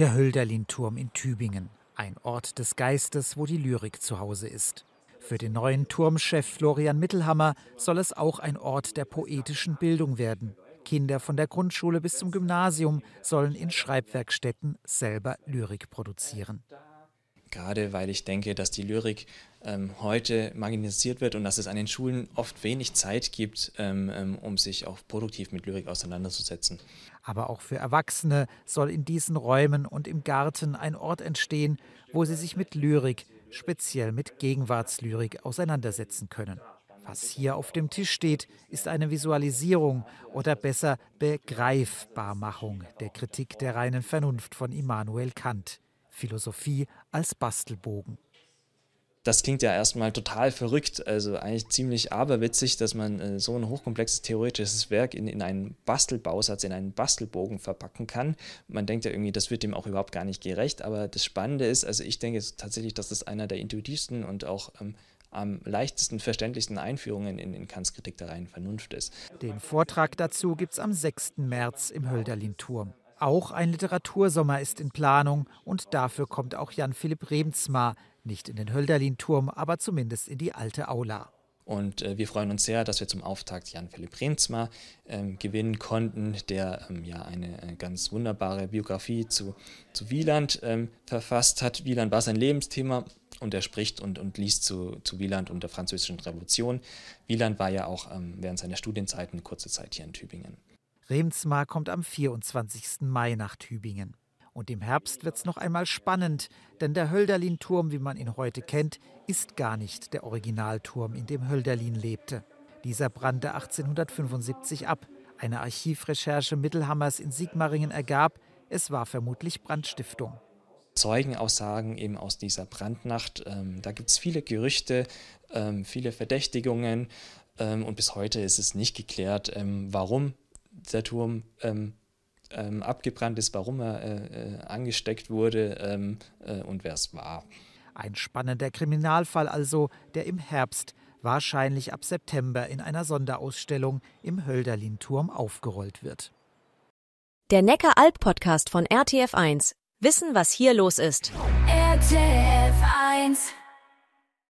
Der Hölderlin-Turm in Tübingen, ein Ort des Geistes, wo die Lyrik zu Hause ist. Für den neuen Turmchef Florian Mittelhammer soll es auch ein Ort der poetischen Bildung werden. Kinder von der Grundschule bis zum Gymnasium sollen in Schreibwerkstätten selber Lyrik produzieren. Gerade weil ich denke, dass die Lyrik ähm, heute marginalisiert wird und dass es an den Schulen oft wenig Zeit gibt, ähm, ähm, um sich auch produktiv mit Lyrik auseinanderzusetzen. Aber auch für Erwachsene soll in diesen Räumen und im Garten ein Ort entstehen, wo sie sich mit Lyrik, speziell mit Gegenwartslyrik, auseinandersetzen können. Was hier auf dem Tisch steht, ist eine Visualisierung oder besser Begreifbarmachung der Kritik der reinen Vernunft von Immanuel Kant. Philosophie als Bastelbogen. Das klingt ja erstmal total verrückt, also eigentlich ziemlich aberwitzig, dass man äh, so ein hochkomplexes theoretisches Werk in, in einen Bastelbausatz, in einen Bastelbogen verpacken kann. Man denkt ja irgendwie, das wird dem auch überhaupt gar nicht gerecht, aber das Spannende ist, also ich denke tatsächlich, dass das einer der intuitivsten und auch ähm, am leichtesten verständlichsten Einführungen in, in Kants Kritik der reinen Vernunft ist. Den Vortrag dazu gibt es am 6. März im Hölderlin-Turm. Auch ein Literatursommer ist in Planung und dafür kommt auch Jan-Philipp Remsmar, nicht in den Hölderlin-Turm, aber zumindest in die alte Aula. Und äh, wir freuen uns sehr, dass wir zum Auftakt Jan-Philipp Remsmar ähm, gewinnen konnten, der ähm, ja eine äh, ganz wunderbare Biografie zu, zu Wieland ähm, verfasst hat. Wieland war sein Lebensthema und er spricht und, und liest zu, zu Wieland und der Französischen Revolution. Wieland war ja auch ähm, während seiner Studienzeit eine kurze Zeit hier in Tübingen. Remsmar kommt am 24. Mai nach Tübingen. Und im Herbst wird es noch einmal spannend, denn der Hölderlin-Turm, wie man ihn heute kennt, ist gar nicht der Originalturm, in dem Hölderlin lebte. Dieser brannte 1875 ab. Eine Archivrecherche Mittelhammers in Sigmaringen ergab, es war vermutlich Brandstiftung. Zeugenaussagen eben aus dieser Brandnacht. Ähm, da gibt es viele Gerüchte, ähm, viele Verdächtigungen ähm, und bis heute ist es nicht geklärt, ähm, warum der Turm ähm, ähm, abgebrannt ist, warum er äh, äh, angesteckt wurde ähm, äh, und wer es war. Ein spannender Kriminalfall also, der im Herbst, wahrscheinlich ab September, in einer Sonderausstellung im Hölderlin-Turm aufgerollt wird. Der Neckar-Alp-Podcast von RTF1. Wissen, was hier los ist. RTF 1